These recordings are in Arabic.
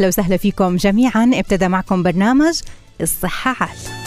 أهلا وسهلا فيكم جميعا. ابتدى معكم برنامج الصحة عال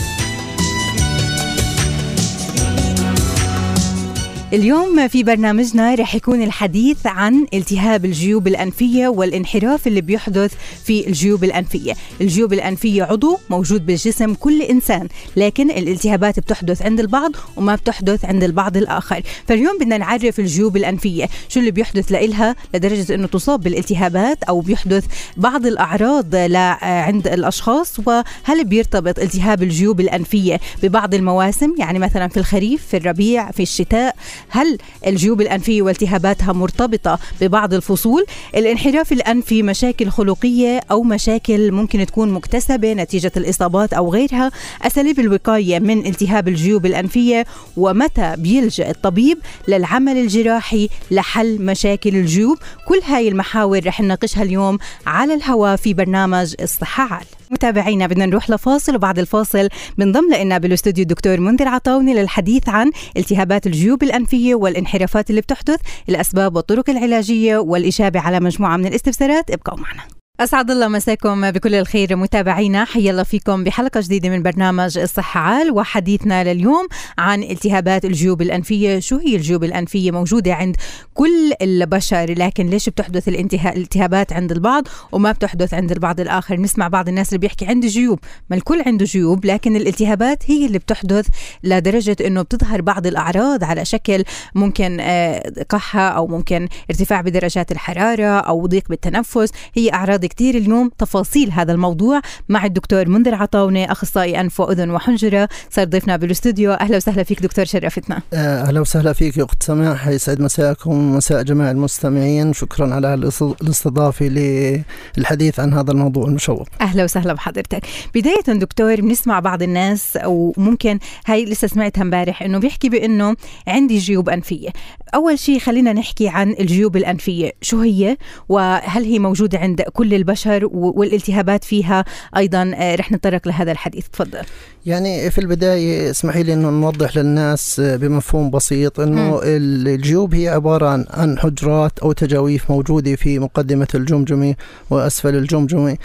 اليوم في برنامجنا رح يكون الحديث عن التهاب الجيوب الأنفية والانحراف اللي بيحدث في الجيوب الأنفية. الجيوب الأنفية عضو موجود بالجسم كل إنسان لكن الالتهابات بتحدث عند البعض وما بتحدث عند البعض الآخر. فاليوم بدنا نعرف الجيوب الأنفية شو اللي بيحدث لإلها لدرجة أنه تصاب بالالتهابات أو بيحدث بعض الأعراض عند الأشخاص وهل بيرتبط التهاب الجيوب الأنفية ببعض المواسم؟ يعني مثلا في الخريف في الربيع في الشتاء هل الجيوب الأنفية والتهاباتها مرتبطة ببعض الفصول؟ الانحراف الأنفي مشاكل خلقية أو مشاكل ممكن تكون مكتسبة نتيجة الإصابات أو غيرها؟ أساليب الوقاية من التهاب الجيوب الأنفية؟ ومتى بيلجأ الطبيب للعمل الجراحي لحل مشاكل الجيوب؟ كل هاي المحاور رح نناقشها اليوم على الهواء في برنامج الصحة عال متابعينا بدنا نروح لفاصل وبعد الفاصل بنضم لنا بالاستوديو الدكتور منذر عطاوني للحديث عن التهابات الجيوب الأنفية. والانحرافات اللي بتحدث الأسباب والطرق العلاجية والإجابة على مجموعة من الاستفسارات ابقوا معنا. أسعد الله مساكم بكل الخير متابعينا. حيا الله فيكم بحلقة جديدة من برنامج الصحة عال وحديثنا لليوم عن التهابات الجيوب الأنفية. شو هي الجيوب الأنفية؟ موجودة عند كل البشر لكن ليش بتحدث الالتهابات عند البعض وما بتحدث عند البعض الآخر؟ نسمع بعض الناس اللي بيحكي عندي جيوب. ما الكل عنده جيوب لكن الالتهابات هي اللي بتحدث لدرجة أنه بتظهر بعض الأعراض على شكل ممكن قحة أو ممكن ارتفاع بدرجات الحرارة أو ضيق بالتنفس. هي أعراض كثير اليوم تفاصيل هذا الموضوع مع الدكتور منذر عطاونة أخصائي أنف وأذن وحنجرة. صار ضيفنا بالاستوديو. أهلا وسهلا فيك دكتور شرفتنا. أهلا وسهلا فيك يا أخت سماح يسعد مساءكم ومساء جميع المستمعين. شكرا على الاستضافة للحديث عن هذا الموضوع المشوق. أهلا وسهلا بحضرتك. بداية دكتور بنسمع بعض الناس وممكن هاي لسه سمعتها امبارح إنه بيحكي بإنه عندي جيوب أنفية. أول شيء خلينا نحكي عن الجيوب الأنفية. شو هي؟ وهل هي موجودة عند كل البشر والالتهابات فيها. أيضا رح نتطرق لهذا الحديث. تفضل. يعني في البداية اسمحي لي أنه نوضح للناس بمفهوم بسيط أنه الجيوب هي عبارة عن, عن حجرات أو تجاويف موجودة في مقدمة الجمجمة وأسفل الجمجمة.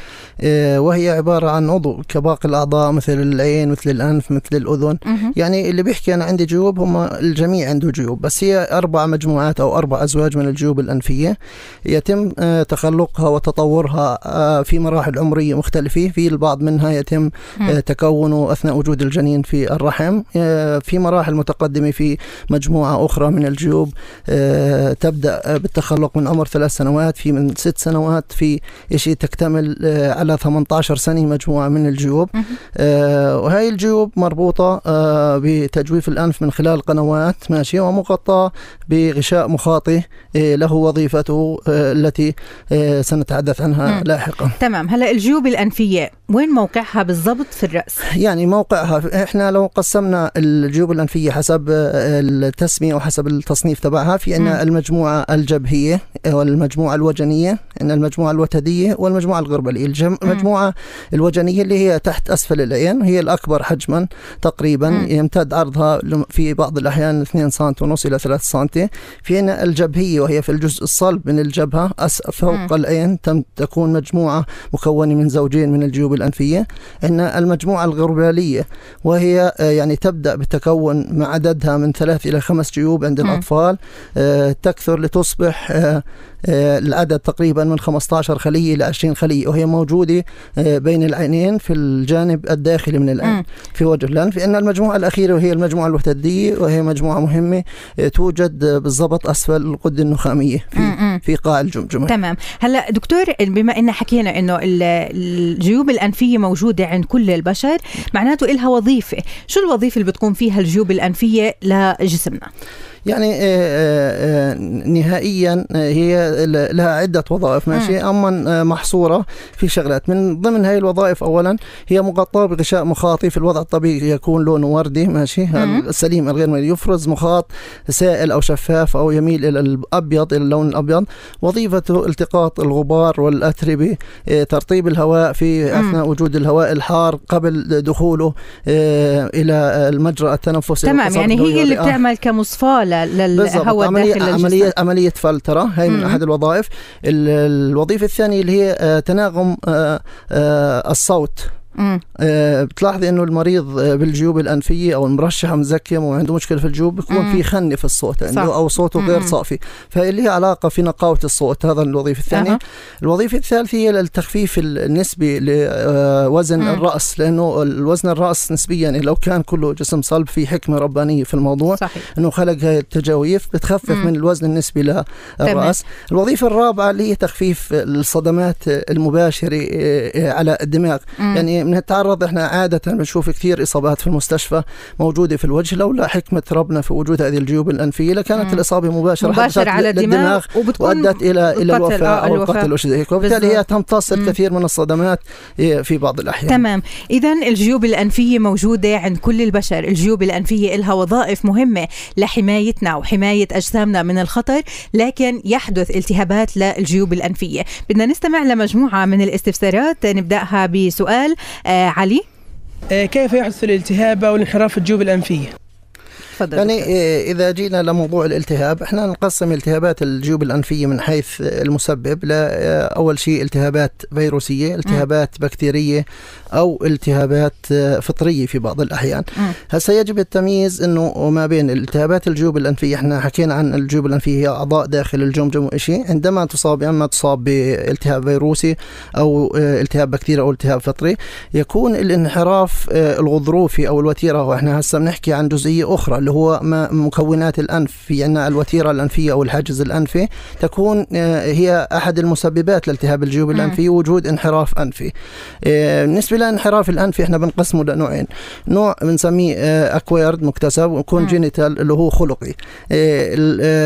وهي عبارة عن عضو كباقي الأعضاء مثل العين مثل الأنف مثل الأذن. يعني اللي بيحكي أنا عندي جيوب هم الجميع عنده جيوب بس هي أربع مجموعات أو أربع أزواج من الجيوب الأنفية. يتم تخلقها وتطورها في مراحل عمرية مختلفة في البعض منها يتم تكونه أثناء وجود الجنين في الرحم في مراحل متقدمة في مجموعة أخرى من الجيوب تبدأ بالتخلق من عمر ثلاث سنوات في من ست سنوات في شيء تكتمل على 18 سنة مجموعة من الجيوب. وهي الجيوب مربوطة بتجويف الأنف من خلال قنوات ماشية ومغطاة بغشاء مخاطي له وظيفته التي سنتحدث عنها لاحقا تمام. هلا الجيوب الأنفية وين موقعها بالضبط في الرأس؟ يعني موقعها إحنا لو قسمنا الجيوب الأنفية حسب التسمية وحسب التصنيف تبعها في عندنا المجموعة الجبهية والمجموعة الوجنية عندنا المجموعة الوتدية والمجموعة الغربلية. المجموعة الوجنية اللي هي تحت أسفل العين هي الأكبر حجما تقريبا مم. يمتد عرضها في بعض الأحيان 2 سم ونص إلى 3 سم في عندنا الجبهية وهي في الجزء الصلب من الجبهة فوق. العين تكون تكون مجموعة مكونة من زوجين من الجيوب الأنفية عندنا المجموعة الغربالية وهي آه، يعني تبدأ بالتكون مع عددها من ثلاث إلى خمس جيوب عند الأطفال آه، تكثر لتصبح آه، العدد تقريبا من 15 خلية إلى 20 خلية وهي موجودة بين العينين في الجانب الداخلي من العين في وجه الأنف إن المجموعة الأخيرة وهي المجموعة الوتدية وهي مجموعة مهمة توجد بالضبط أسفل الغدة النخامية في, في قاع الجمجمة. تمام. هلأ دكتور بما إن حكينا إنه الجيوب الأنفية موجودة عند كل البشر معناته لها وظيفة. شو الوظيفة اللي بتقوم فيها الجيوب الأنفية لجسمنا؟ يعني آه، آه، آه، نهائيا هي لها عدة وظائف ماشي. أما محصورة في شغلات. من ضمن هاي الوظائف أولا هي مغطاة بغشاء مخاطي في الوضع الطبيعي يكون لونه وردي ماشي. السليم الغير يفرز مخاط سائل أو شفاف أو يميل إلى الأبيض إلى اللون الأبيض. وظيفته التقاط الغبار والأتربة ترطيب الهواء في أثناء وجود الهواء الحار قبل دخوله إلى المجرى التنفسي تمام. يعني هي اللي بتعمل كمصفاة للهواء عملية داخل عملية عملية فلترة هي من أحد الوظائف. الوظيفة الثانية اللي هي آه، تناغم آه، آه، الصوت. آه بتلاحظي إنه المريض آه، بالجيوب الأنفية أو المرشح مزكم وعنده مشكلة في الجيوب بيكون في خنه في الصوت عنده صح. أو صوته غير صافي فاللي هي علاقة في نقاوة الصوت هذا الوظيفة الثانية أه. الوظيفة الثالثة هي التخفيف النسبي لوزن مم. الرأس لأنه الوزن الرأس نسبيا لو كان كله جسم صلب في حكمة ربانية في الموضوع صحيح. إنه خلق هاي التجاويف بتخفف مم. من الوزن النسبي للراس الوظيفة الرابعة اللي هي تخفيف الصدمات المباشرة آه، على الدماغ مم. يعني بنتعرض إحنا عادة بنشوف كثير إصابات في المستشفى موجودة في الوجه لولا حكمة ربنا في وجود هذه الجيوب الأنفية لكانت مم. الإصابة مباشرة مباشرة على الدماغ وأدت إلى إلى الوفاة آه، أو القتل وشيء وبالتالي هي تمتص الكثير من الصدمات في بعض الأحيان. تمام. اذا الجيوب الأنفية موجودة عند كل البشر. الجيوب الأنفية لها وظائف مهمة لحمايتنا وحماية أجسامنا من الخطر لكن يحدث التهابات للجيوب الأنفية. بدنا نستمع لمجموعة من الاستفسارات. نبدأها بسؤال آه علي؟ آه كيف يحدث الالتهاب أو الانحراف في الجيوب الأنفية؟ تفضل يعني إيه، إذا جينا لموضوع الالتهاب إحنا نقسم التهابات الجيوب الأنفية من حيث المسبب لاول شيء التهابات فيروسية التهابات م. بكتيرية أو التهابات فطرية في بعض الأحيان. هسه يجب التمييز إنه ما بين التهابات الجيوب الأنفية إحنا حكينا عن الجيوب الأنفية هي أعضاء داخل الجمجمه وشيء عندما تصاب إما تصاب بالتهاب فيروسي أو التهاب بكتيري أو التهاب فطري يكون الانحراف الغضروفي أو الوتيرة وإحنا هسه بنحكي عن جزئية أخرى اللي هو مكونات الأنف في أن الوتيرة الأنفية أو الحاجز الأنفي تكون آه، هي أحد المسببات لالتهاب الجيوب الأنفية وجود انحراف أنفي. آه، بالنسبة لانحراف الأنفي إحنا بنقسمه لنوعين. نوع بنسميه أكويرد آه، مكتسب ويكون جينيتال اللي هو خلقي.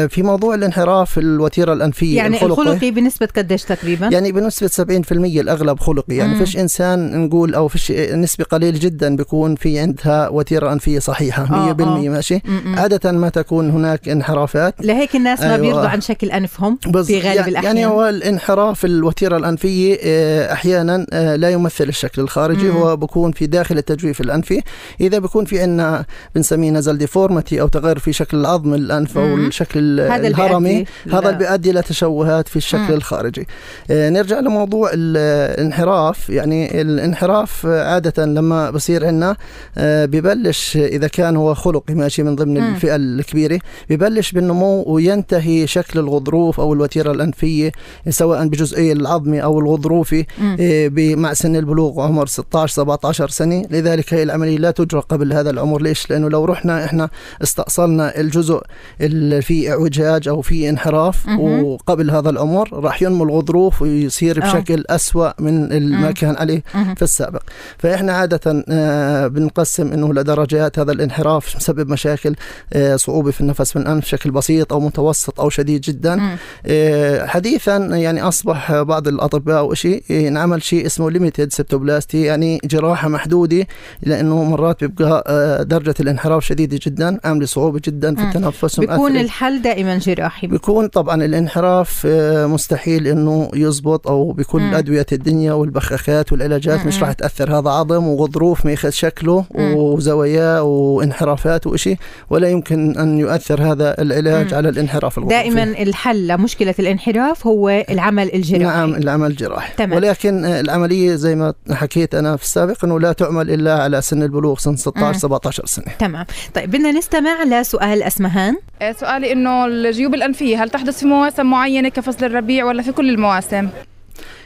في موضوع الانحراف الوتيرة الأنفية يعني الخلقي, الخلقي بنسبة قديش تقريبا؟ يعني بنسبة 70% الأغلب خلقي. يعني فيش إنسان نقول أو فيش نسبة قليل جدا بيكون في عندها وتيرة أنفية صحيحة 100% ماشي ماشي. م-م. عادة ما تكون هناك انحرافات لهيك الناس ما أيوة. بيرضوا عن شكل أنفهم في غالب يعني الأحيان يعني هو الانحراف الوتيرة الأنفية آه، أحيانا آه، لا يمثل الشكل الخارجي م-م. هو بكون في داخل التجويف الأنفي إذا بكون في عندنا بنسميه نزل ديفورمتي أو تغير في شكل العظم الأنف أو الشكل الهرمي هذا اللي بيؤدي لتشوهات في الشكل م-م. الخارجي آه، نرجع لموضوع الانحراف يعني الانحراف عادة لما بصير عندنا ببلش إذا كان هو خلقي ماشي من ضمن م. الفئة الكبيرة ببلش بالنمو وينتهي شكل الغضروف أو الوتيرة الأنفية سواء بجزئي العظمي أو الغضروفي إيه مع سن البلوغ عمر 16 17 سنة لذلك هي العملية لا تجرى قبل هذا العمر ليش لأنه لو رحنا إحنا استأصلنا الجزء اللي فيه اعوجاج أو فيه انحراف م. وقبل هذا العمر راح ينمو الغضروف ويصير آه. بشكل أسوأ من ما كان عليه. في السابق فإحنا عادة آه، بنقسم إنه لدرجات هذا الانحراف مسبب مشاكل مشاكل آه، صعوبة في النفس من الأنف بشكل بسيط أو متوسط أو شديد جدا. آه، حديثا يعني أصبح بعض الأطباء أو شيء نعمل شيء اسمه limited septoplasty يعني جراحة محدودة لأنه مرات بيبقى آه، درجة الانحراف شديدة جدا عاملة صعوبة جدا في التنفس بيكون الحل دائما جراحي. بيكون طبعا الانحراف مستحيل إنه يزبط أو بكل مم. أدوية الدنيا والبخاخات والعلاجات مم. مش راح تأثر. هذا عظم وغضروف ما ياخذ شكله. وزواياه وانحرافات وشيء. ماشي ولا يمكن أن يؤثر هذا العلاج مم. على الانحراف الغضروفي دائما الحل لمشكلة الانحراف هو العمل الجراحي نعم العمل الجراحي تمام. ولكن العملية زي ما حكيت أنا في السابق إنه لا تعمل إلا على سن البلوغ سن مم. 16 17 سنة تمام طيب بدنا نستمع لسؤال أسمهان آه، سؤالي إنه الجيوب الأنفية هل تحدث في مواسم معينة كفصل الربيع ولا في كل المواسم؟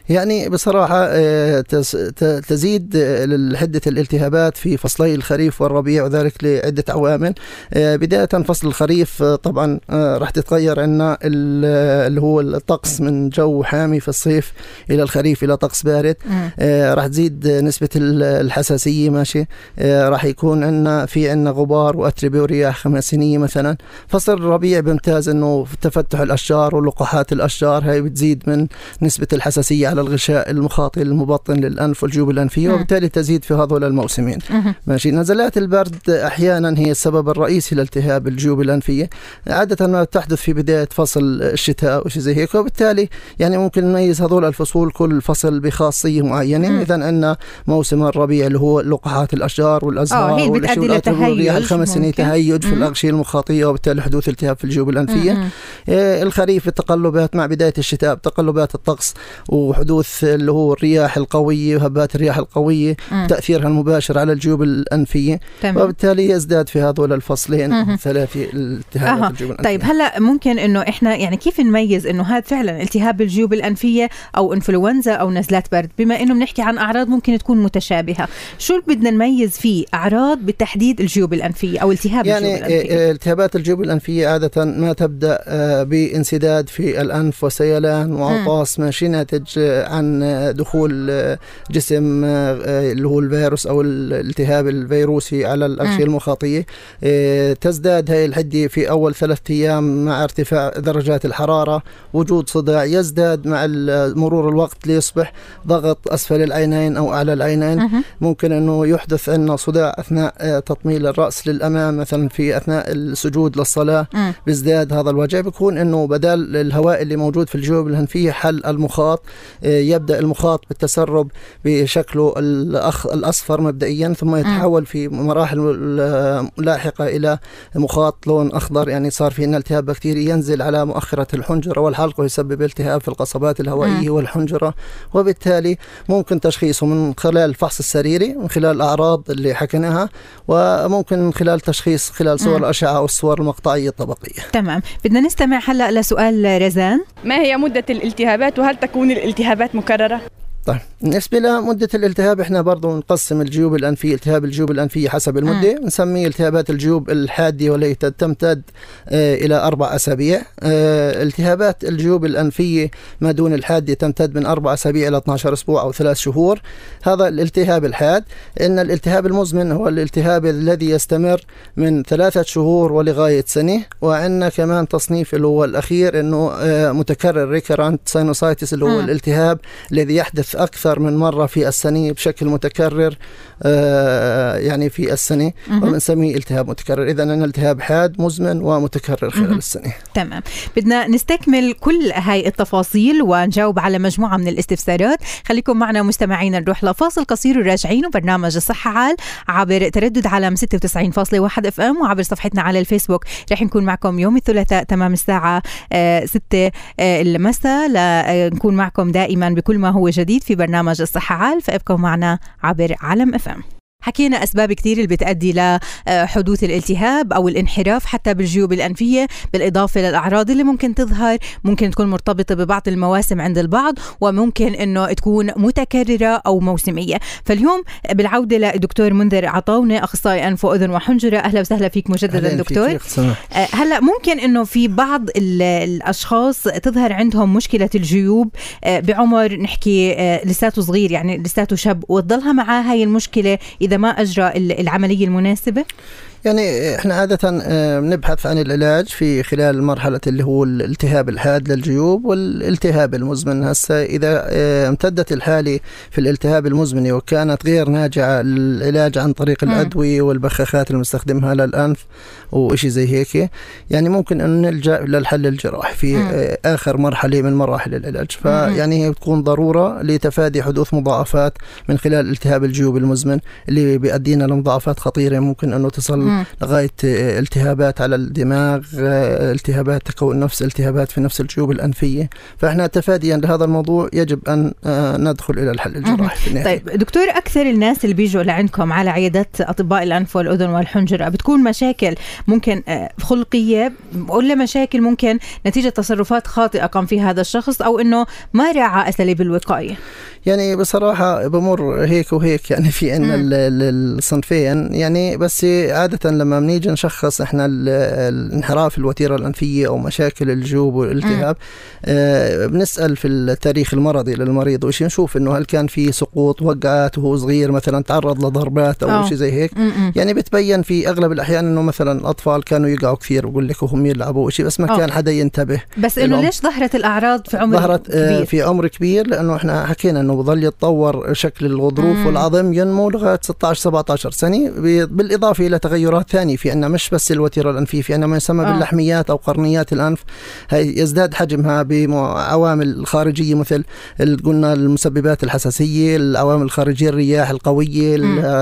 يعني بصراحة آه، تزيد حدة الالتهابات في فصلي الخريف والربيع وذلك لعدة عوامل. آه، بداية فصل الخريف آه، طبعا راح تتغير عنا ال- اللي هو الطقس من جو حامي في الصيف إلى الخريف إلى طقس بارد. راح تزيد نسبة ال- الحساسية ماشي. راح يكون عندنا في عندنا غبار وأتربة ورياح خماسينية مثلا. فصل الربيع بيمتاز إنه تفتح الأشجار ولقاحات الأشجار هاي بتزيد من نسبة الحساسية على الغشاء المخاطي المبطن للأنف والجيوب الأنفية. وبالتالي تزيد في هذول الموسمين. ماشي نزلات البرد أحيانا هي السبب الرئيسي لالتهاب الجيوب الأنفية عادة ما تحدث في بداية فصل الشتاء وشي زي هيك وبالتالي يعني ممكن نميز هذول الفصول كل فصل بخاصية معينة مم. اذا عندنا موسم الربيع اللي هو لقاحات الأشجار والأزهار آه، هي بتؤدي لتهيج الخمس سنين. تهيج في مم. الأغشية المخاطية وبالتالي حدوث التهاب في الجيوب الأنفية مهم. آه، الخريف التقلبات مع بداية الشتاء تقلبات الطقس وحدوث اللي هو الرياح القوية وهبات الرياح القوية مم. تأثيرها المباشر على الجيوب الأنفية. تمام. وبالتالي يزداد في هذول الفصلين مهم. الثلاثة الالتهابات أها. الجيوب الأنفية. طيب هلا ممكن إنه إحنا يعني كيف نميز إنه هذا فعلا التهاب الجيوب الأنفية أو إنفلونزا أو نزلات برد؟ بما إنه بنحكي عن أعراض ممكن تكون متشابهة شو بدنا نميز فيه؟ أعراض بالتحديد الجيوب الأنفية أو التهاب يعني الجيوب الأنفية. آه، التهابات الجيوب الأنفية عادة ما تبدأ آه، بانسداد في الأنف وسيلان وعطاس ماشي ناتج آه، عن دخول جسم آه، اللي هو الفيروس أو الالتهاب الفيروسي على الأغشية مم. المخاطية آه، تزداد هاي الحدة في أول ثلاثة أيام مع ارتفاع درجات الحرارة وجود صداع يزداد مع مرور الوقت ليصبح ضغط أسفل العينين أو أعلى العينين. ممكن أنه يحدث عندنا صداع أثناء آه، تطميل الرأس للأمام مثلا في أثناء السجود للصلاة. بيزداد هذا الوجع بيكون أنه بدل الهواء اللي موجود في الجيوب الانفيه حل المخاط يبدأ المخاط بالتسرب بشكله الأخ الأصفر مبدئيا ثم يتحول في مراحل لاحقة إلى مخاط لون أخضر. يعني صار في عندنا التهاب بكتيري ينزل على مؤخرة الحنجرة والحلق ويسبب التهاب في القصبات الهوائية والحنجرة. وبالتالي ممكن تشخيصه من خلال الفحص السريري من خلال الأعراض اللي حكيناها وممكن من خلال تشخيص خلال صور مم. الأشعة أو الصور المقطعية الطبقية. تمام. بدنا نستمع هلا لسؤال رزان. ما هي مدة الالتهابات؟ وهل تكون الالتهابات مكررة؟ طيب بالنسبة لمدة الالتهاب إحنا برضو نقسم الجيوب الأنفية التهاب الجيوب الأنفية حسب المدة. نسميه التهابات الجيوب الحادة والتي تمتد آه إلى أربع أسابيع. آه التهابات الجيوب الأنفية ما دون الحادة تمتد من أربع أسابيع إلى 12 أسبوع أو ثلاث شهور. هذا الالتهاب الحاد. إن الالتهاب المزمن هو الالتهاب الذي يستمر من ثلاثة شهور ولغاية سنة. وعندنا كمان تصنيف اللي هو الأخير إنه آه متكرر recurrent sinusitis اللي هو مم. الالتهاب الذي يحدث أكثر من مرة في السنة بشكل متكرر آه، يعني في السنة. وبنسميه التهاب متكرر. إذا عندنا التهاب حاد مزمن ومتكرر خلال. السنة. تمام. بدنا نستكمل كل هاي التفاصيل ونجاوب على مجموعة من الاستفسارات. خليكم معنا مستمعينا نروح لفاصل قصير وراجعين وبرنامج الصحة عال عبر تردد على 96.1 FM وعبر صفحتنا على الفيسبوك. رح نكون معكم يوم الثلاثاء تمام الساعة 6 المساء. لنكون معكم دائما بكل ما هو جديد. في برنامج الصحة عال فابقوا معنا عبر علم FM. حكينا أسباب كثير اللي بتؤدي لحدوث الالتهاب أو الانحراف حتى بالجيوب الأنفية بالإضافة للأعراض اللي ممكن تظهر ممكن تكون مرتبطة ببعض المواسم عند البعض وممكن إنه تكون متكررة أو موسمية فاليوم بالعودة لدكتور منذر عطاونة أخصائي أنف وأذن وحنجرة أهلا وسهلا فيك مجددا أهلاً دكتور. آه، هلأ ممكن إنه في بعض ال- الأشخاص تظهر عندهم مشكلة الجيوب آه، بعمر نحكي آه، لساته صغير يعني لساته شاب وتضلها معاه هاي المشكلة ما أجرى ال- العملية المناسبة؟ يعني إحنا عادة آه، بنبحث عن العلاج في خلال مرحلة اللي هو الالتهاب الحاد للجيوب والالتهاب المزمن هسه إذا آه، امتدت الحالة في الالتهاب المزمن وكانت غير ناجعة للعلاج عن طريق. الأدوية والبخاخات اللي بنستخدمها للأنف وإشي زي هيك يعني ممكن أن نلجأ للحل الجراحي في. آه، آخر مرحلة من مراحل العلاج فيعني هي بتكون ضرورة لتفادي حدوث مضاعفات من خلال التهاب الجيوب المزمن اللي بيؤدينا لمضاعفات خطيرة ممكن أنه تصل لغاية التهابات على الدماغ التهابات تكون نفس التهابات في نفس الجيوب الأنفية. فإحنا تفاديا لهذا الموضوع يجب أن ندخل إلى الحل الجراحي في النهاية. طيب دكتور أكثر الناس اللي بيجوا لعندكم على عيادات أطباء الأنف والأذن والحنجرة بتكون مشاكل ممكن خلقية ولا مشاكل ممكن نتيجة تصرفات خاطئة قام فيها هذا الشخص أو إنه ما راعى اساليب الوقايه يعني بصراحة بمر هيك وهيك يعني في عندنا الصنفين يعني بس عادة لما بنيجي نشخص إحنا الانحراف الوتيرة الأنفية أو مشاكل الجوب والالتهاب آه بنسأل في التاريخ المرضي للمريض وش نشوف إنه هل كان في سقوط وقعات وهو صغير مثلا تعرض لضربات أو شيء زي هيك يعني بتبين في أغلب الأحيان إنه مثلا الأطفال كانوا يقعوا كثير بقول لك وهم يلعبوا شيء بس ما أوه. كان حدا ينتبه بس إنه ليش ظهرت الأعراض في عمر ظهرت آه، كبير؟ في عمر كبير لأنه إحنا حكينا إنه بظل يتطور شكل الغضروف مم. والعظم ينمو لغاية 16 17 سنة بالإضافة إلى تغيرات ثانية في عندنا مش بس الوتيرة الانفيه في عندنا ما يسمى آه. باللحميات أو قرنيات الأنف. هي يزداد حجمها بعوامل خارجية مثل قلنا المسببات الحساسية العوامل الخارجية الرياح القوية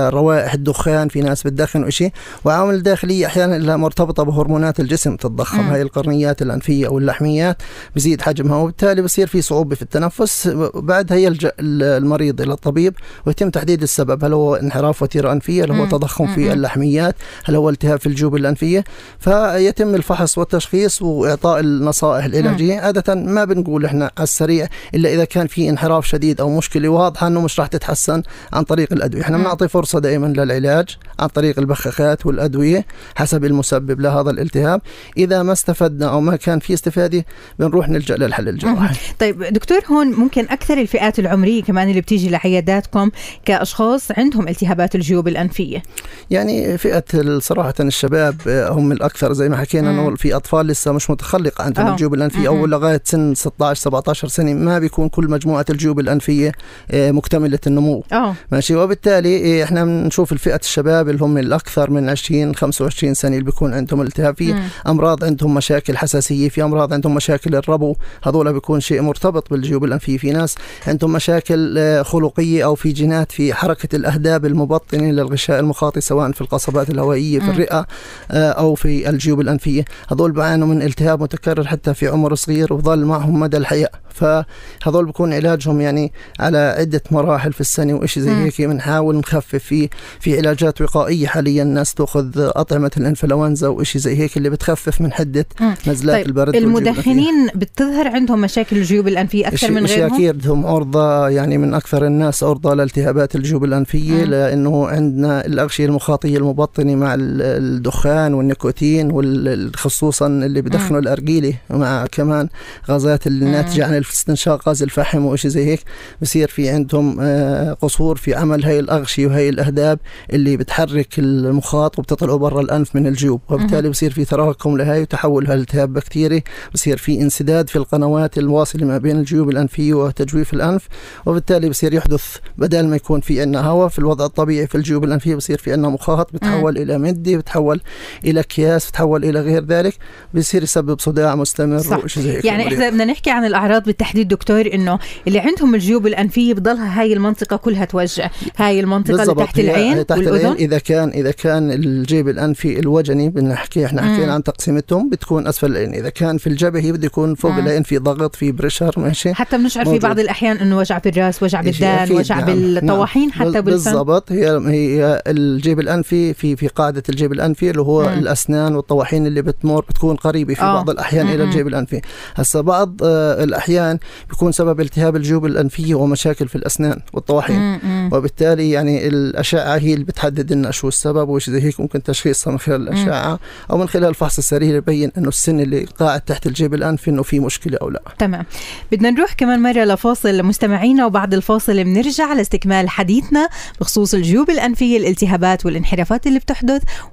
روائح الدخان في ناس بتدخن وشيء وعوامل داخلية أحيانا مرتبطة بهرمونات الجسم تتضخم. هاي القرنيات الأنفية أو اللحميات بزيد حجمها وبالتالي بصير في صعوبة في التنفس. بعدها يلجا المريض إلى الطبيب ويتم تحديد السبب هل هو انحراف وتيرة أنفية هل هو تضخم في اللحميات. هل هو التهاب في الجيوب الأنفية؟ فيتم الفحص والتشخيص وإعطاء النصائح العلاجيه عادة ما بنقول إحنا على السريع إلا إذا كان في انحراف شديد أو مشكلة واضحة إنه مش راح تتحسن عن طريق الأدوية. إحنا بنعطي فرصة دائما للعلاج عن طريق البخاخات والأدوية حسب المسبب لهذا الالتهاب. إذا ما استفدنا أو ما كان في استفادة بنروح نلجأ للحل الجراحي. طيب دكتور هون ممكن أكثر الفئات العمرية كمان اللي بتيجي لعياداتكم كأشخاص عندهم التهابات الجيوب الأنفية. يعني فئة صراحة الشباب هم الأكثر زي ما حكينا انه في أطفال لسه مش متخلقة. عندهم أوه. الجيوب الأنفية أو لغاية سن 16 17 سنة ما بيكون كل مجموعة الجيوب الأنفية آه، مكتملة النمو. أوه. ماشي؟ وبالتالي آه، إحنا بنشوف الفئة الشباب اللي هم الأكثر من 20 25 سنة اللي بيكون عندهم التهاب في أمراض عندهم مشاكل حساسية في أمراض عندهم مشاكل الربو. هذول بيكون شيء مرتبط بالجيوب الأنفية. في ناس عندهم مشاكل آه، خلقية أو في جينات في حركة الأهداب المبطنة للغشاء المخاطي سواء في القصبات الهوائية في الرئة آه، أو في الجيوب الأنفية. هذول بيعانوا من التهاب متكرر حتى في عمر صغير وظل معهم مدى الحياة. فهذول بكون علاجهم يعني على عدة مراحل في السنة وإشي زي هيك بنحاول نخفف فيه في علاجات وقائية حاليا الناس تأخذ أطعمة الإنفلونزا وإشي زي هيك اللي بتخفف من حدة نزلات طيب البرد المدخنين بتظهر عندهم مشاكل الجيوب الأنفية أكثر من غيرهم؟ أكيد هم عرضه يعني من أكثر الناس عرضه لالتهابات الجيوب الأنفية. لأنه عندنا الأغشية المخاطية المبطنة مع الدخان والنيكوتين وخصوصا اللي بدخنوا الارجيله مع كمان غازات الناتجه عن استنشاق غاز الفحم وشي زي هيك بصير في عندهم آه، قصور في عمل هاي الاغشيه وهي الأهداب اللي بتحرك المخاط وبتطلعه برا الأنف من الجيوب. وبالتالي بصير في تراكم لهي وتحول التهاب بكتيري بصير في انسداد في القنوات الواصلة ما بين الجيوب الأنفية وتجويف الأنف. وبالتالي بصير يحدث بدل ما يكون في عندنا هواء في الوضع الطبيعي في الجيوب الأنفية بصير في عندنا مخاط بتحول إلى مدي بتحول إلى اكياس بتحول إلى غير ذلك بصير يسبب صداع مستمر صح. زي هيك. يعني إحنا بدنا نحكي عن الأعراض بالتحديد دكتور إنه اللي عندهم الجيوب الأنفية بضلها هاي المنطقة كلها توجع. هاي المنطقة اللي تحت العين تحت والأذن؟ العين إذا كان إذا كان الجيب الأنفي الوجني بنحكي إحنا حكينا عن تقسيمتهم بتكون أسفل العين. إذا كان في الجبهة بده يكون فوق العين في ضغط في pressure ماشي؟ حتى بنشعر في بعض الأحيان إنه وجع بالراس وجع بالدان وجع نعم. بالطواحين نعم. حتى بالفم. بالضبط. هي هي الجيب الأنفي في في قاعدة الجيب الأنفي اللي هو مم. الأسنان والطواحين اللي بتمر بتكون قريبة في أوه. بعض الأحيان مم. إلى الجيب الأنفي هسه بعض آه الأحيان بيكون سبب التهاب الجيوب الأنفية ومشاكل في الأسنان والطواحين وبالتالي يعني الأشعة هي اللي بتحدد لنا شو السبب وش زي هيك ممكن تشخيصها من خلال الأشعة أو من خلال الفحص السريري يبين إنه السن اللي قاعد تحت الجيب الأنفي إنه في مشكلة أو لا تمام بدنا نروح كمان مرة لفاصل مستمعينا وبعد الفاصل بنرجع لاستكمال حديثنا بخصوص الجيوب الأنفية الالتهابات والانحرافات اللي بتحدث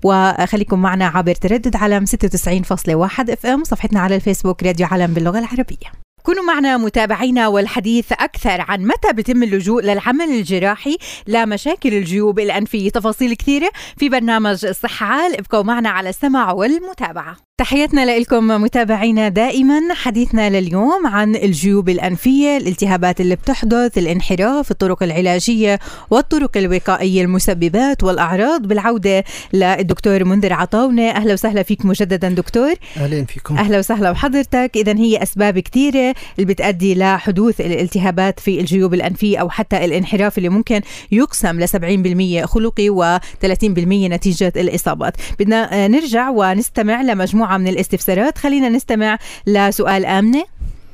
وخليكم معنا عبر تردد على 96.1 FM صفحتنا على الفيسبوك راديو علم باللغة العربية. كونوا معنا متابعينا والحديث أكثر عن متى بتم اللجوء للعمل الجراحي لمشاكل الجيوب الأنفية تفاصيل كثيرة في برنامج الصحة عال ابقوا معنا على السمع والمتابعة. تحياتنا لكم متابعينا دائما. حديثنا لليوم عن الجيوب الأنفية الالتهابات اللي بتحدث الانحراف الطرق العلاجية والطرق الوقائية المسببات والأعراض. بالعودة للدكتور منذر عطاونة. أهلا وسهلا فيك مجددا دكتور. أهلين فيكم. أهلا وسهلا بحضرتك إذا هي أسباب كثيرة اللي بتؤدي لحدوث الالتهابات في الجيوب الأنفية أو حتى الانحراف اللي ممكن يقسم ل 70% خلقي و30% نتيجة الإصابات. بدنا نرجع ونستمع لمجموعة من الاستفسارات. خلينا نستمع لسؤال آمنة.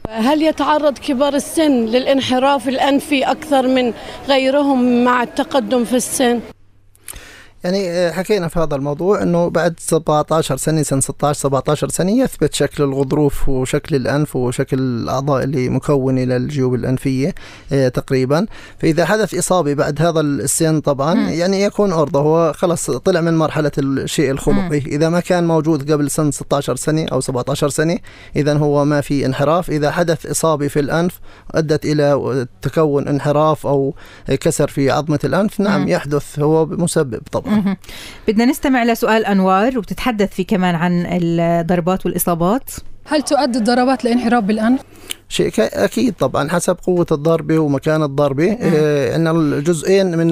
هل يتعرض كبار السن للانحراف الأنفي أكثر من غيرهم مع التقدم في السن؟ يعني آه، حكينا في هذا الموضوع إنه بعد 17 سنة سنة 16 17 سنة يثبت شكل الغضروف وشكل الأنف وشكل الأعضاء اللي مكونة للجيوب الأنفية آه، تقريبا فإذا حدث إصابة بعد هذا السن طبعا م. يعني يكون عرضه هو خلص طلع من مرحلة الشيء الخلقي م. إذا ما كان موجود قبل سنه 16 سنة أو 17 سنة اذا هو ما في انحراف إذا حدث إصابة في الأنف أدت إلى تكون انحراف أو كسر في عظمة الأنف نعم م. يحدث هو مسبب طبعا بدنا نستمع لسؤال أنوار وبتتحدث فيه كمان عن الضربات والإصابات هل تؤدي الضربات لانحراف بالأنف؟ شيء أكيد طبعا حسب قوة الضربة ومكان الضربة. آه ان الجزئين من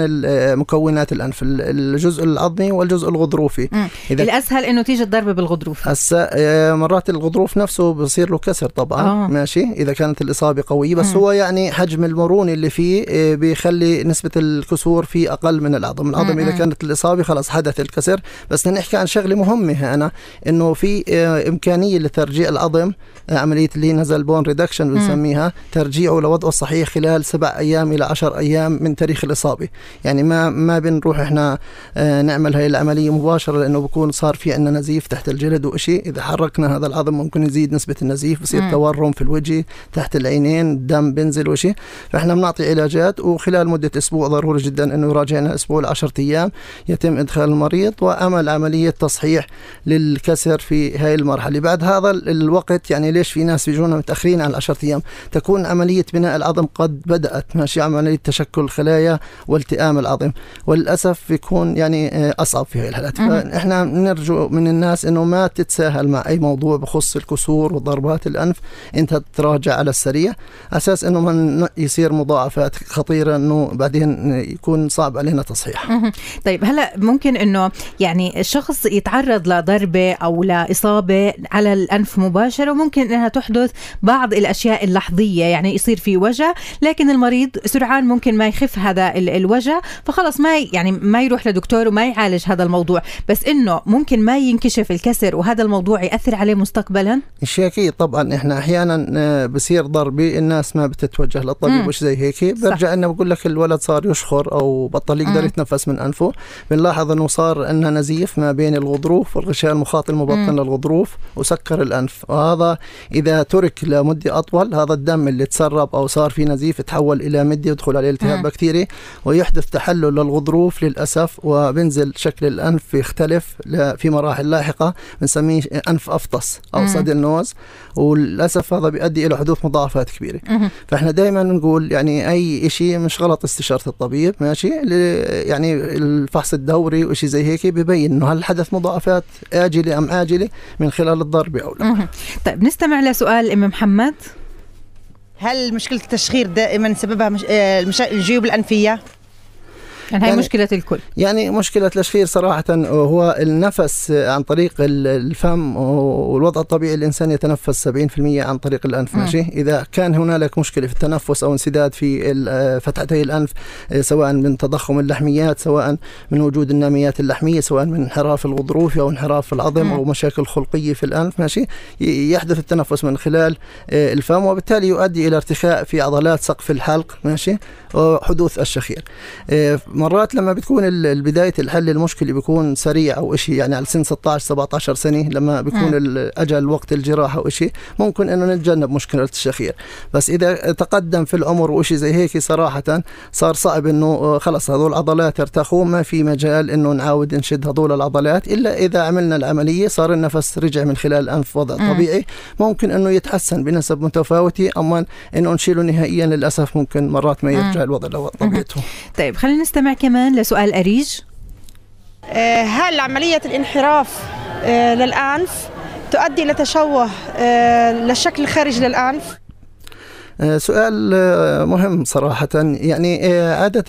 مكونات الأنف. الجزء العظمي والجزء الغضروفي. إذا الأسهل إنه تيجي الضربة بالغضروف. هسا آه مرات الغضروف نفسه بصير له كسر طبعا. آه. ماشي؟ إذا كانت الإصابة قوية. بس مم. هو يعني حجم المرونة اللي فيه آه بيخلي نسبة الكسور فيه أقل من العظم العظم مم. إذا كانت الإصابة خلاص حدث الكسر. بس نحكي عن شغلة مهمة أنا إنه في آه إمكانية لترجيع العظم آه، عملية اللي نزل bone reduction بنسميها ترجيعه لوضعه الصحيح خلال سبع أيام إلى عشر أيام من تاريخ الإصابة. يعني ما ما بنروح إحنا آه، نعمل هاي العملية مباشرة لأنه بكون صار في عندنا نزيف تحت الجلد وشيء إذا حركنا هذا العظم ممكن يزيد نسبة النزيف بصير تورم في الوجه تحت العينين الدم بنزل وشيء فإحنا بنعطي علاجات وخلال مدة أسبوع ضروري جدا إنه يراجعنا أسبوع ل 10 أيام يتم إدخال المريض وعمل عملية تصحيح للكسر في هاي المرحلة. بعد هذا الوقت يعني ليش في ناس بيجونا متأخرين عن 10 أيام تكون عملية بناء العظم قد بدأت. ماشي عملية تشكل الخلايا والتئام العظم وللأسف يكون يعني آه، أصعب في هذه الحالات. فإحنا نرجو من الناس أنه ما تتساهل مع أي موضوع بخص الكسور وضربات الأنف. أنت تراجع على السريع. أساس أنه من يصير مضاعفات خطيرة أنه بعدين يكون صعب علينا تصحيح. طيب هلا ممكن أنه يعني الشخص يتعرض لضربة أو لإصابة على الأنف مباشرة وممكن أنها تحدث بعض الأشياء الأشياء اللحظية يعني يصير في وجع لكن المريض سرعان ممكن ما يخف هذا الوجع فخلص ما يعني ما يروح لدكتور وما يعالج هذا الموضوع. بس إنه ممكن ما ينكشف الكسر وهذا الموضوع يأثر عليه مستقبلا؟ شيء أكيد طبعا. إحنا أحيانا آه، بصير ضربي الناس ما بتتوجه للطبيب وش زي هيك. برجع إنه بقول لك الولد صار يشخر أو بطل يقدر يتنفس من أنفه. بنلاحظ إنه صار عندنا نزيف ما بين الغضروف والغشاء المخاطي المبطن للغضروف وسكر الأنف. وهذا إذا ترك لمدة أطول الأطفال هذا الدم اللي تسرب أو صار في نزيف تحول إلى مدي يدخل عليه التهاب بكتيري ويحدث تحلل للغضروف للأسف وبنزل شكل الأنف يختلف في مراحل لاحقة بنسميه أنف أفطس أو صدر نوز وللأسف هذا بيؤدي إلى حدوث مضاعفات كبيرة. فإحنا دائما نقول يعني أي شيء مش غلط استشارة الطبيب ماشي؟ يعني الفحص الدوري وشيء زي هيك ببين إنه هل حدث مضاعفات آجلة أم آجلة من خلال الضربة أو لا. طيب نستمع لسؤال أم محمد. هل مشكلة التشخير دائما سببها مش... آه، الجيوب الأنفية؟ يعني هي يعني مشكلة الكل. يعني مشكلة التشخير صراحة هو النفس عن طريق الفم والوضع الطبيعي الإنسان يتنفس 70% عن طريق الأنف ماشي؟ إذا كان هنالك مشكلة في التنفس أو انسداد في فتحتي الأنف سواء من تضخم اللحميات سواء من وجود الناميات اللحمية سواء من انحراف الغضروف أو انحراف العظم أو مشاكل خلقية في الأنف ماشي؟ يحدث التنفس من خلال آه، الفم وبالتالي يؤدي إلى ارتخاء في عضلات سقف الحلق ماشي؟ وحدوث الشخير. آه، مرات لما بتكون بداية الحل المشكلة بيكون سريع أو شيء يعني على سن 16 17 سنة لما بيكون أجل وقت الجراحه أو شيء ممكن إنه نتجنب مشكلة الشخير. بس إذا تقدم في العمر وشيء زي هيك صراحة صار صعب إنه آه، خلص هذول العضلات ارتخوا ما في مجال إنه نعاود نشد هذول العضلات إلا إذا عملنا العملية صار النفس رجع من خلال الانف وضع. طبيعي ممكن إنه يتحسن بنسب متفاوتة أما إنه نشيله نهائيا للأسف ممكن مرات ما يرجع الوضع لطبيعته. طيب خلينا نستمع كمان لسؤال أريج آه، هل عملية الانحراف آه، للأنف تؤدي إلى تشوه آه، للشكل الخارجي للأنف؟ آه، سؤال آه، مهم صراحة. يعني آه، عادة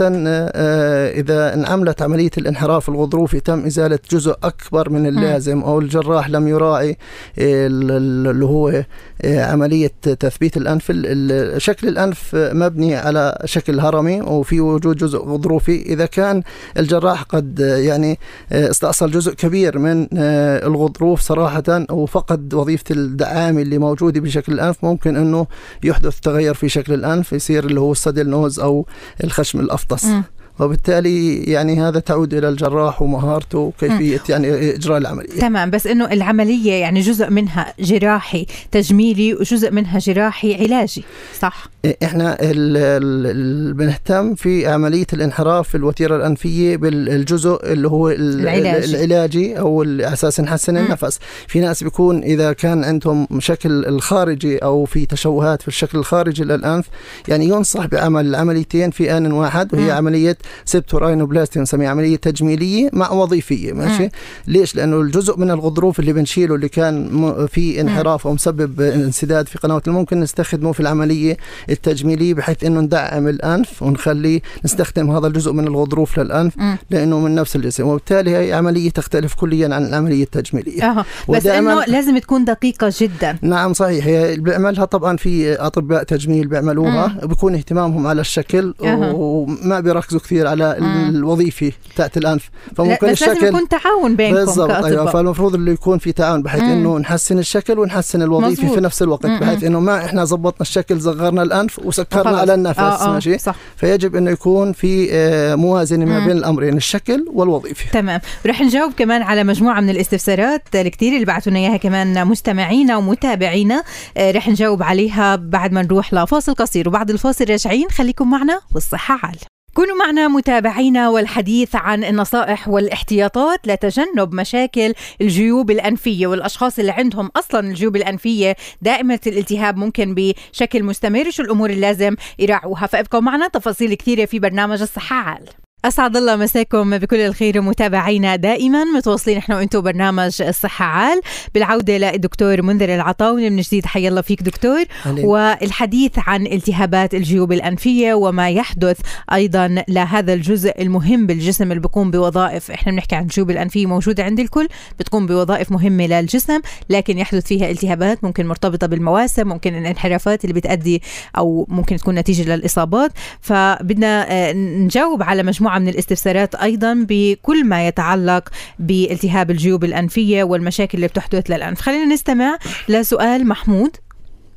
إذا انعملت عملية الانحراف الغضروفي تم إزالة جزء أكبر من اللازم أو الجراح لم يراعي ال- ال- اللي هو عملية تثبيت الأنف. ال- ال- شكل الأنف مبني على شكل هرمي وفي وجود جزء غضروفي. إذا كان الجراح قد يعني استأصل جزء كبير من الغضروف صراحة وفقد وظيفة الدعامة اللي موجودة بشكل الأنف ممكن أنه يحدث تغير في شكل الأنف يصير اللي هو السدل نوز أو الخشم الأفطس مم. وبالتالي يعني هذا تعود إلى الجراح ومهارته وكيفية يعني إجراء العملية تمام بس إنه العملية يعني جزء منها جراحي تجميلي وجزء منها جراحي علاجي صح إحنا ال- ال- بنهتم في عملية الانحراف في الوتيرة الأنفية بالجزء اللي هو ال- العلاجي. العلاجي أو أساس نحسن. النفس في ناس بيكون إذا كان عندهم شكل الخارجي أو في تشوهات في الشكل الخارجي للأنف يعني ينصح بعمل العمليتين في آن واحد وهي مم. عملية سيبتوراينوبلاستي بنسميها عملية تجميلية مع وظيفية ماشي؟ مم. ليش؟ لأنه الجزء من الغضروف اللي بنشيله اللي كان في انحراف أو مسبب انسداد في قناه ممكن نستخدمه في العملية التجميلية بحيث إنه ندعم الأنف ونخليه نستخدم هذا الجزء من الغضروف للأنف مم. لأنه من نفس الجسم وبالتالي هي عملية تختلف كليا عن العملية التجميلية. آه بس إنه لازم تكون دقيقة جدا. نعم صحيح. هي بيعملها طبعا في أطباء تجميل بيعملوها بيكون اهتمامهم على الشكل أها. وما بيركزوا كثير على مم. الوظيفة تاعت الأنف لا فممكن بس لازم الشكل يكون تعاون بينكم بالضبط أيوه فالمفروض اللي يكون في تعاون بحيث. إنه نحسن الشكل ونحسن الوظيفة مظبوط. في نفس الوقت مم. بحيث إنه ما إحنا زبطنا الشكل صغرنا الأنف وسكرنا وخلص. على النفس آه آه ماشي صح فيجب إنه يكون في آه، موازنة ما. بين الأمرين الشكل والوظيفة تمام رح نجاوب كمان على مجموعة من الاستفسارات الكتير اللي بعثوا لنا إياها كمان مستمعينا ومتابعينا آه، رح نجاوب عليها بعد ما نروح لفاصل قصير وبعد الفاصل راجعين خليكم معنا والصحة عال كونوا معنا متابعينا والحديث عن النصائح والاحتياطات لتجنب مشاكل الجيوب الأنفية والأشخاص اللي عندهم أصلا الجيوب الأنفية دائمة الالتهاب ممكن بشكل مستمر. شو الأمور اللي لازم يراعوها؟ فإبقوا معنا تفاصيل كثيرة في برنامج الصحة عال. أسعد الله مساكم بكل الخير متابعينا دائما. متواصلين إحنا وأنتم برنامج الصحة عال. بالعودة للدكتور منذر العطاوني من جديد حي الله فيك دكتور. أهلين. والحديث عن التهابات الجيوب الأنفية وما يحدث أيضا لهذا الجزء المهم بالجسم اللي بيقوم بوظائف. إحنا بنحكي عن الجيوب الأنفية موجودة عند الكل بتقوم بوظائف مهمة للجسم لكن يحدث فيها التهابات ممكن مرتبطة بالمواسم ممكن الانحرافات اللي بتأدي أو ممكن تكون نتيجة للإصابات. فبدنا آه، نجاوب على مجموعة من الاستفسارات أيضا بكل ما يتعلق بالتهاب الجيوب الأنفية والمشاكل اللي بتحدث للأنف خلينا نستمع لسؤال محمود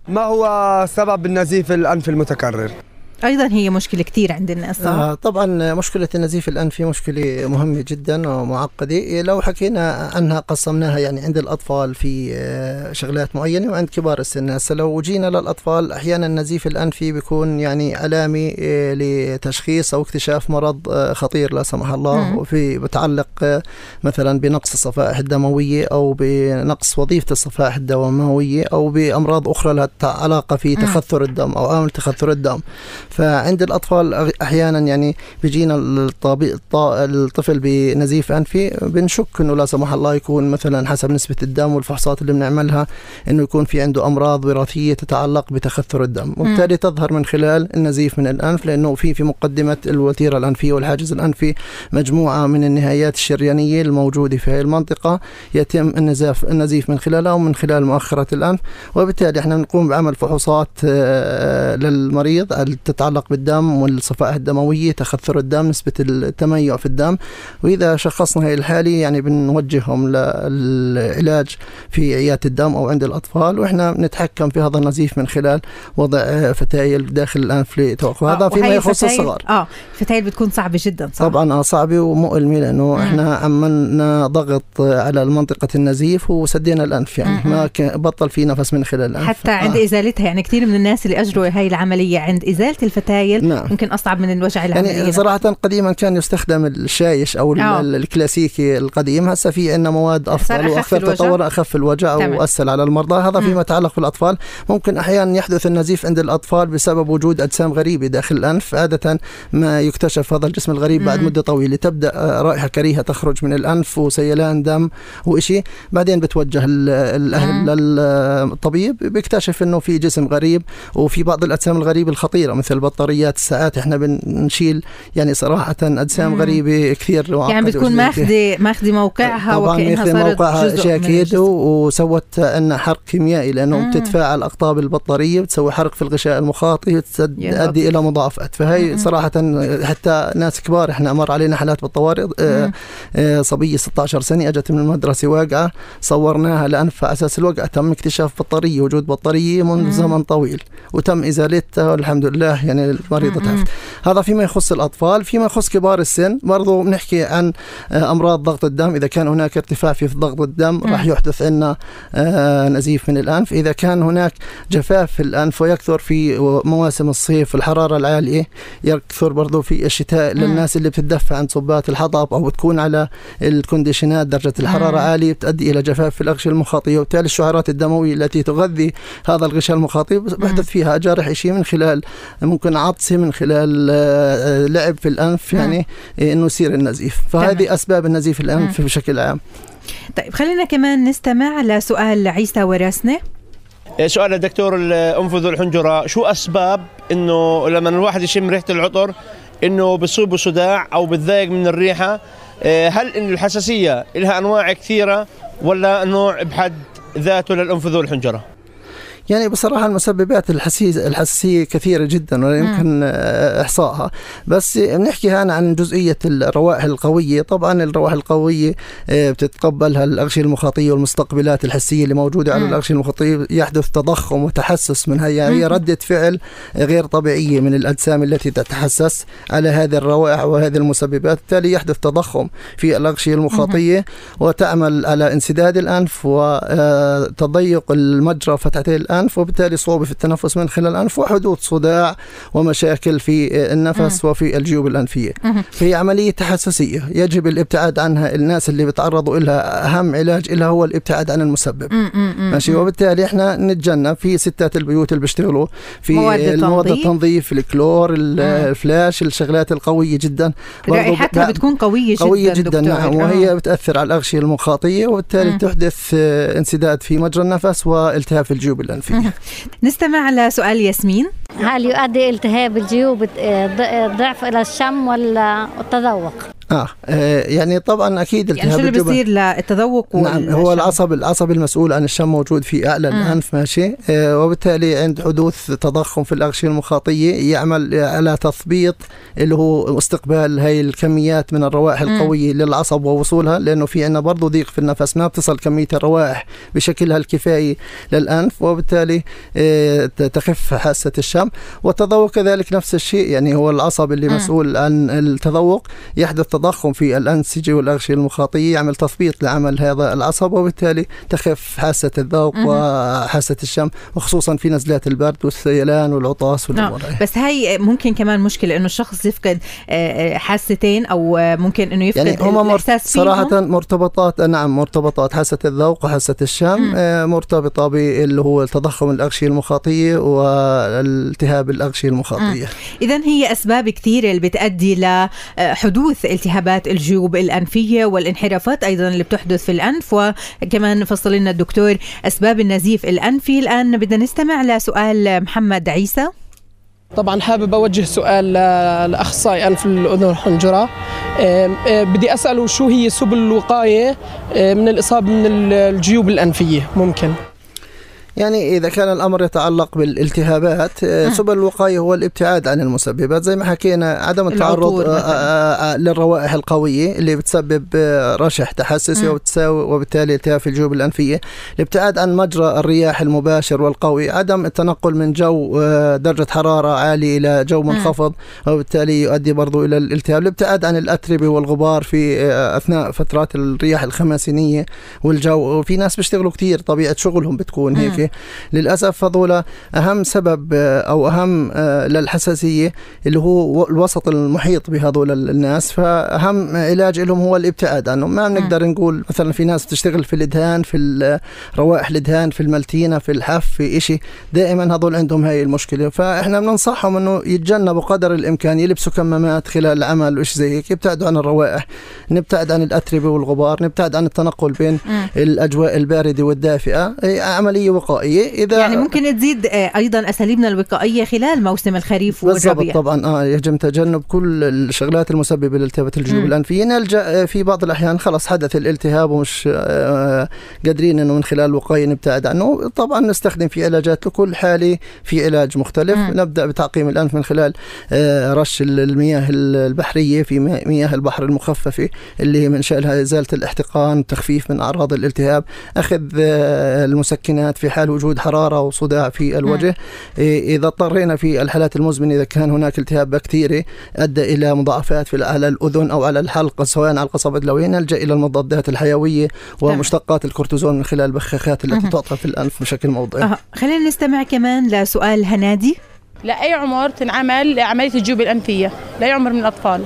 ما هو سبب النزيف الأنف المتكرر؟ أيضا هي مشكلة كتير عند الناس؟ آه طبعا مشكلة النزيف الأنفي مشكلة مهمة جدا ومعقدة لو حكينا عنها قسمناها يعني عند الأطفال في آه، شغلات معينة وعند كبار السن هسه لو جينا للأطفال أحيانا النزيف الأنفي بيكون يعني علامة آه، لتشخيص أو اكتشاف مرض آه، خطير لا سمح الله. وفي بتعلق مثلا بنقص الصفائح الدموية أو بنقص وظيفة الصفائح الدموية أو بأمراض أخرى لها علاقة في. تخثر الدم أو عامل تخثر الدم فعند الأطفال أغ- أحيانا يعني بيجينا الطفل بنزيف أنفي بنشك إنه لا سمح الله يكون مثلا حسب نسبة الدم والفحوصات اللي بنعملها إنه يكون في عنده أمراض وراثية تتعلق بتخثر الدم. وبالتالي تظهر من خلال النزيف من الأنف لأنه في في مقدمة الوتيرة الأنفية والحاجز الأنفي مجموعة من النهايات الشريانية الموجودة في هذه المنطقة. يتم النزاف النزيف من خلالها ومن خلال مؤخرة الأنف. وبالتالي إحنا نقوم بعمل فحوصات آه، للمريض تتعلق بالدم والصفائح الدموية تخثر الدم نسبة التميع في الدم وإذا شخصنا هي الحالة يعني بنوجههم للعلاج في عيادة الدم أو عند الأطفال وإحنا نتحكم في هذا النزيف من خلال وضع فتايل داخل الأنف لتوقف هذا فيما يخص الصغار آه فتايل بتكون صعبة جدا صح؟ طبعا آه صعبة ومؤلمة لأنه مم. إحنا عملنا ضغط على منطقة النزيف وسدينا الأنف يعني مم. ما بطل في نفس من خلال الأنف حتى عند آه. إزالتها يعني كثير من الناس اللي أجروا هاي العملية عند إزالة الفتايل نعم. ممكن أصعب من الوجع العملية. يعني صراحة قديما كان يستخدم الشايش أو أوه. الكلاسيكي القديم هسه في عندنا مواد أفضل وأكثر تطورا أخف الوجع واسهل على المرضى. هذا فيما يتعلق بالأطفال. ممكن أحيانا يحدث النزيف عند الأطفال بسبب وجود أجسام غريبة داخل الأنف عادة ما يكتشف هذا الجسم الغريب بعد مدة طويلة. تبدأ رائحة كريهة تخرج من الأنف وسيلان دم وإشي. بعدين بتوجه الأهل للطبيب بيكتشف إنه في جسم غريب وفي بعض الأجسام الغريبة الخطيرة مثل بطاريات الساعات إحنا بنشيل يعني صراحة أجسام مم. غريبة كثير يعني بتكون ماخذه ماخذة موقعها طبعا ماخذة موقعها شاكيد وسوت لنا حرق كيميائي لأنه مم. بتتفاعل اقطاب البطارية بتسوي حرق في الغشاء المخاطي وتؤدي إلى مضاعفات فهي مم. صراحة حتى ناس كبار إحنا مر علينا حالات بالطوارئ آه، آه، صبية 16 سنة أجت من المدرسة واقعة صورناها لانفها على أساس الوقعة تم اكتشاف بطارية وجود بطارية منذ زمن طويل وتم إزالتها والحمد لله يعني المريضه تعافت هذا فيما يخص الأطفال فيما يخص كبار السن. برضو بنحكي عن آه، أمراض ضغط الدم. إذا كان هناك ارتفاع في ضغط الدم راح يحدث عندنا نزيف من الأنف. إذا كان هناك جفاف في الأنف ويكثر في مواسم الصيف الحرارة العالية يكثر برضو في الشتاء للناس اللي بتدفع عند صبات الحطب أو بتكون على الكونديشنات درجة الحرارة عالية بتؤدي إلى جفاف في الأغشية المخاطية. وبالتالي الشعيرات الدموية التي تغذي هذا الغشاء المخاطي بحدث فيها جرح شيء من خلال ممكن عطسه من خلال آه، لعب في الأنف يعني إنه يصير النزيف. فهذه أسباب النزيف الأنف بشكل عام. طيب خلينا كمان نستمع لسؤال عيسى وراسنه سؤال الدكتور الانفذ الحنجرة. شو أسباب إنه لما الواحد يشم ريحة العطر إنه بصيبه صداع أو بتضايق من الريحة؟ آه، هل إن الحساسية لها أنواع كثيرة ولا نوع بحد ذاته للانفذ والحنجره يعني بصراحة المسببات الحساسيه الحساسية كثيرة جدا ولا يمكن آه، إحصائها. بس بنحكي هنا عن جزئية الروائح القوية. طبعا الروائح القوية آه، بتتقبلها الاغشيه المخاطيه والمستقبلات الحسية اللي موجودة على الاغشيه المخاطيه يحدث تضخم وتحسس منها. يعني هي ردة فعل غير طبيعية من الأجسام التي تتحسس على هذه الروائح وهذه المسببات. بالتالي يحدث تضخم في الاغشيه المخاطيه وتعمل على انسداد الأنف وتضيق آه، المجرى فتحتي الانف الأنف وبالتالي صعوبة في التنفس من خلال الأنف وحدوث صداع ومشاكل في النفس وفي الجيوب الأنفية. فهي عملية تحسسية يجب الابتعاد عنها الناس اللي بتعرضوا لها أهم علاج لها هو الابتعاد عن المسبب. ماشي؟ وبالتالي إحنا نتجنب في ستات البيوت اللي بيشتغلوا في مواد التنظيف. الكلور الفلاش الشغلات القوية جدا. رائحتها بتكون قوية جدا قوية جدا نعم. وهي بتأثر على الأغشية المخاطية وبالتالي تحدث انسداد في مجرى النفس والتهاب في الجيوب الأنفية. فيه نستمع لسؤال ياسمين. هل يؤدي التهاب الجيوب ضعف إلى الشم ولا آه, آه يعني طبعا أكيد التهاب يعني شو اللي بيصير للتذوق نعم هو العصب العصب المسؤول عن الشم موجود في أعلى مم. الأنف ماشي آه وبالتالي عند حدوث تضخم في الأغشية المخاطية يعمل على تثبيط اللي هو استقبال هاي الكميات من الروائح مم. القوية للعصب ووصولها لأنه في عندنا برضه ضيق في النفس ما بتصل كمية الروائح بشكلها الكفايه للأنف وبالتالي آه تخف حاسة الشم والتذوق كذلك نفس الشيء يعني هو العصب اللي مم. مسؤول عن التذوق يحدث تضخم في الأنسجة والأغشية المخاطية يعمل تثبيط لعمل هذا العصب وبالتالي تخف حاسة الذوق وحاسة الشم وخصوصا في نزلات البرد والسيلان والعطاس والأمور نعم. بس هاي ممكن كمان مشكلة إنه الشخص يفقد آه، آه، حاستين أو ممكن إنه يفقد يعني هم الإحساس صراحة. مرتبطات نعم مرتبطات حاسة الذوق وحاسة الشم آه، مرتبطة باللي هو تضخم الأغشية المخاطية والتهاب الأغشية المخاطية. إذا هي أسباب كثيرة اللي بتؤدي لحدوث التهاب التهابات الجيوب الأنفية والانحرافات أيضا اللي بتحدث في الأنف وكمان فصل لنا الدكتور أسباب النزيف الأنفي الآن. بدنا نستمع لسؤال محمد عيسى. طبعا حابب أوجه سؤال لأخصائي أنف الأذن والحنجرة. بدي أسأله شو هي سبل الوقاية من الإصابة من الجيوب الأنفية؟ ممكن. يعني إذا كان الأمر يتعلق بالالتهابات آه، سبل الوقاية هو الابتعاد عن المسببات. زي ما حكينا عدم التعرض آه،. آه، للروائح القوية اللي بتسبب رشح تحسسي مم. وبتساوي وبالتالي التهاب في الجيوب الأنفية. الابتعاد عن مجرى الرياح المباشر والقوي عدم التنقل من جو درجة حرارة عالية إلى جو منخفض وبالتالي يؤدي برضو إلى الالتهاب. الابتعاد عن الأتربة والغبار في أثناء فترات الرياح الخماسينية والجو. وفي ناس بيشتغلوا كتير طبيعة شغلهم بتكون مم. هيك للأسف هذول أهم سبب آه، أو أهم آه، للحساسية اللي هو الوسط المحيط بهذول ال- الناس. فأهم علاج لهم هو الابتعاد عنهم. ما بنقدر نقول مثلا في ناس بتشتغل في الإدهان في روائح الإدهان في الملتينه في الحف في إشي. دائما هذول عندهم هاي المشكلة. فإحنا بننصحهم إنه يتجنبوا قدر الإمكان يلبسوا كمامات خلال العمل وإيش زي هيك. يبتعدوا عن الروائح نبتعد عن الأتربة والغبار نبتعد عن التنقل بين مم. الأجواء الباردة والدافئة. هي عمليه وقائيه إذا يعني ممكن تزيد آه، أيضا أساليبنا الوقائية خلال موسم الخريف والربيع. طبعا. آه يجب تجنب كل الشغلات المسببة لالتهابات الجيوب. الأنفية. نلجأ آه، في بعض الأحيان خلص حدث الالتهاب ومش آه، قادرين إنه من خلال الوقايه نبتعد عنه. طبعا نستخدم في علاجات لكل حالة في علاج مختلف. مم. نبدأ بتعقيم الأنف من خلال آه، رش ال- المياه البحرية في مي- مياه البحر المخففة اللي من شأنها إزالة الاحتقان والتخفيف من أعراض الالتهاب أخذ آه، المسكنات في حال وجود حرارة وصداع في الوجه. إيه، إذا اضطرينا في الحالات المزمنة إذا كان هناك التهاب بكتيري أدى إلى مضاعفات في على الأذن أو على الحلق سواء على القصبة الدلوية نلجأ إلى المضادات الحيوية ومشتقات الكورتيزون من خلال البخاخات التي. تعطى في الأنف بشكل موضعي. آه. خلينا نستمع كمان لسؤال هنادي. لأي عمر تنعمل عملية الجيوب الأنفية؟ لأي عمر من الأطفال؟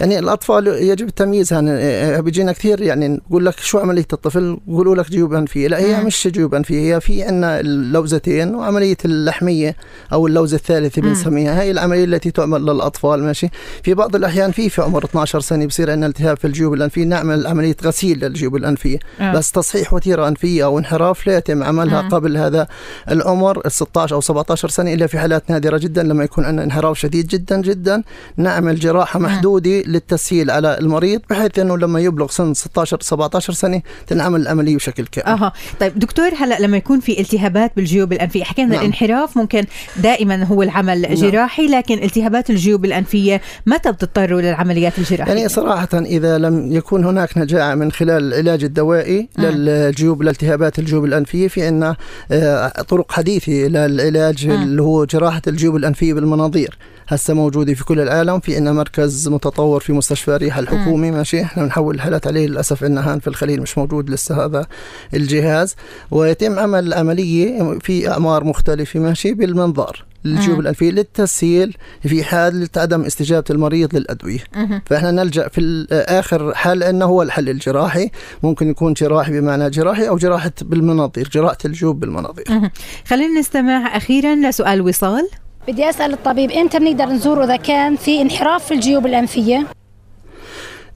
يعني الأطفال يجب التمييز إيه، بيجينا كثير يعني بقول لك شو عملية الطفل بيقولوا لك جيوب أنفية لا هي مم. مش جيوب أنفية هي في عندنا اللوزتين وعملية اللحمية أو اللوزة الثالثة مم. بنسميها هي العملية التي تعمل للأطفال ماشي في بعض الأحيان في في عمر 12 سنة بصير عندنا التهاب في الجيوب الأنفية نعمل عملية غسيل للجيوب الأنفية آه. بس تصحيح وتيرة أنفية أو انحراف لا يتم عملها مم. قبل هذا العمر ال 16 أو 17 سنة إلا في حالات نادرة جدا لما يكون عندنا انحراف شديد جدا جدا نعمل جراحة للتسهيل على المريض بحيث أنه لما يبلغ سن 16 17 سنة تنعمل العملية بشكل كامل أها طيب دكتور هلأ لما يكون في التهابات بالجيوب الأنفية حكينا نعم. الانحراف ممكن دائما هو العمل نعم. جراحي لكن التهابات الجيوب الأنفية متى بتضطروا للعمليات الجراحية يعني صراحة إذا لم يكون هناك نجاعة من خلال العلاج الدوائي مم. للجيوب لالتهابات الجيوب الأنفية في عندنا آه، طرق حديثة للعلاج مم. اللي هو جراحة الجيوب الأنفية بالمناظير هسه موجودة في كل العالم في عندنا مركز متطور في مستشفى ريح الحكومي ماشي؟ إحنا بنحول الحالات عليه للأسف عندنا هان في الخليل مش موجود لسه هذا الجهاز. ويتم عمل عملية في أعمار مختلفة ماشي؟ بالمنظار للجيوب مم. الأنفية للتسهيل في حال عدم استجابة المريض للأدوية. مهم. فإحنا نلجأ في اخر حل إنه هو الحل الجراحي. ممكن يكون جراحي بمعنى جراحي أو جراحة بالمناظير جراحة الجيوب بالمناظير. خلينا نستمع أخيرا لسؤال وصال. بدي أسأل الطبيب إمتى بنقدر نزور إذا كان في انحراف في الجيوب الأنفية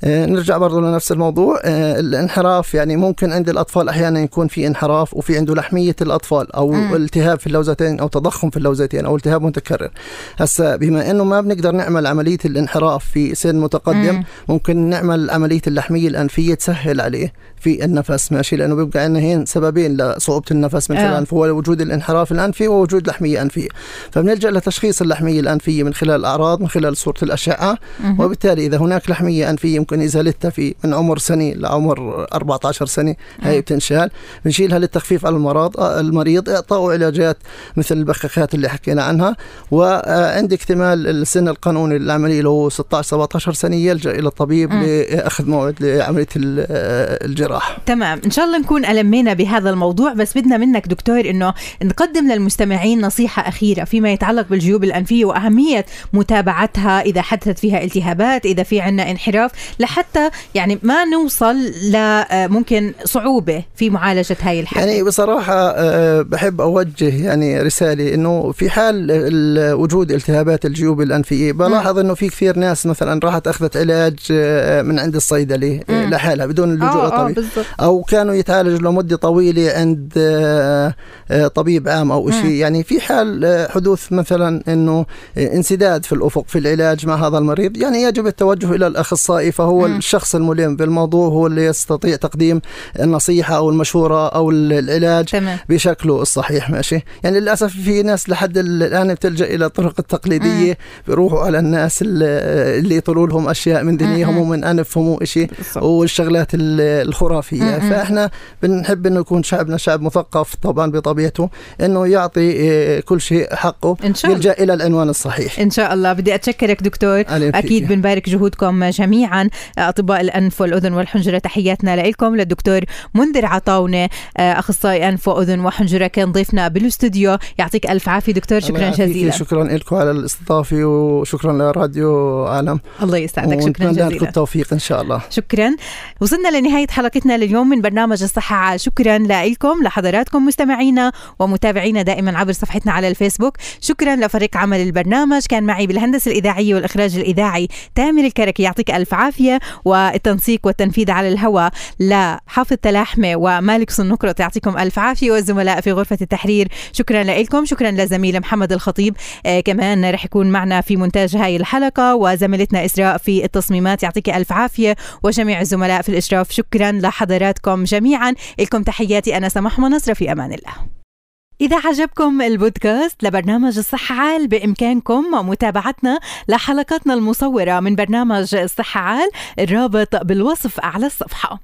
آه، نرجع برضو لنفس الموضوع آه، الانحراف يعني ممكن عند الأطفال أحيانا يكون في انحراف وفي عنده لحمية الأطفال أو مم. التهاب في اللوزتين أو تضخم في اللوزتين أو التهاب متكرر هسا بما أنه ما بنقدر نعمل عملية الانحراف في سن متقدم مم. ممكن نعمل عملية اللحمية الأنفية تسهل عليه في النفس ماشي؟ لأنه بيبقى عندنا هين سببين لصعوبة النفس من خلال آه. الأنف هو وجود الانحراف الأنفي ووجود لحمية أنفية. فبنلجأ لتشخيص اللحمية الأنفية من خلال الأعراض من خلال صورة الأشعة. مهم. وبالتالي إذا هناك لحمية أنفية يمكن ازالتها في من عمر سنة لعمر 14 سنة هاي بتنشال. بنشيلها للتخفيف على المرض آه، المريض اعطائه علاجات مثل البخاخات اللي حكينا عنها. وعند اكتمال السن القانوني للعمليه اللي هو 16 17 سنة يلجأ إلى الطبيب. لأخذ موعد لعملية ال- آه، الجراحه تمام. إن شاء الله نكون ألمينا بهذا الموضوع بس بدنا منك دكتور إنه نقدم للمستمعين نصيحة أخيرة فيما يتعلق بالجيوب الأنفية وأهمية متابعتها إذا حدثت فيها التهابات إذا في عنا انحراف لحتى يعني ما نوصل لممكن صعوبة في معالجة هاي الحالة. يعني بصراحة آه، بحب أوجه يعني رسالة إنه في حال ال- وجود التهابات الجيوب الأنفية بلاحظ إنه في كثير ناس مثلا راحت أخذت علاج آه، من عند الصيدلي آه،. لحالها بدون اللجوء آه بالضبط أو كانوا يتعالجوا لمدة طويلة عند آه، آه، طبيب عام مم. شيء يعني في حال آه، حدوث مثلا آه، انسداد في الأفق في العلاج مع هذا المريض يعني يجب التوجه إلى الأخصائي فهو هو مم. الشخص الملم بالموضوع هو اللي يستطيع تقديم النصيحة أو المشورة أو ال- العلاج تمام بشكله الصحيح ماشي يعني للأسف في ناس لحد ال- الآن بتلجأ إلى الطرق التقليدية بيروحوا على الناس ال- اللي يطلوا لهم أشياء من دنيهم. ومن أنفهم وشيء. والشغلات ال- الخرافيه مم. فإحنا بنحب إنه يكون شعبنا شعب مثقف طبعا بطبيعته إنه يعطي آه، كل شيء حقه إن شاء الله. يلجأ إلى العنوان الصحيح. إن شاء الله. بدي أتشكرك دكتور. أكيد بنبارك جهودكم جميعا. أطباء الأنف والأذن والحنجرة تحياتنا لكم للدكتور منذر عطاونة آه، أخصائي أنف وأذن وحنجرة. كان ضيفنا بالاستوديو. يعطيك ألف عافية دكتور. شكرا. جزيلا. شكرا لكم على الاستضافة وشكرا لراديو عالم. الله يسعدك. شكرا ونتمنى لكم جزيلا. التوفيق إن شاء الله. شكرا. وصلنا لنهاية حلقتنا لليوم من برنامج الصحة. شكرا لكم لحضراتكم مستمعينا ومتابعينا دائما عبر صفحتنا على الفيسبوك. شكرا لفريق عمل البرنامج. كان معي بالهندسة الإذاعية والإخراج الإذاعي تامر الكركي يعطيك ألف عافية والتنسيق والتنفيذ على الهواء لحافظ تلاحمة ومالك صنقرط يعطيكم ألف عافية. والزملاء في غرفة التحرير شكرا لكم شكرا لزميل محمد الخطيب. آه كمان رح يكون معنا في مونتاج هاي الحلقة وزميلتنا إسراء في التصميمات. يعطيك ألف عافية. وجميع الزملاء في الإشراف شكرا لحضراتكم جميعا. لكم تحياتي أنا سماح منصرة في أمان الله. إذا عجبكم البودكاست لبرنامج الصحة عال بإمكانكم متابعتنا لحلقاتنا المصورة من برنامج الصحة عال الرابط بالوصف أعلى الصفحة.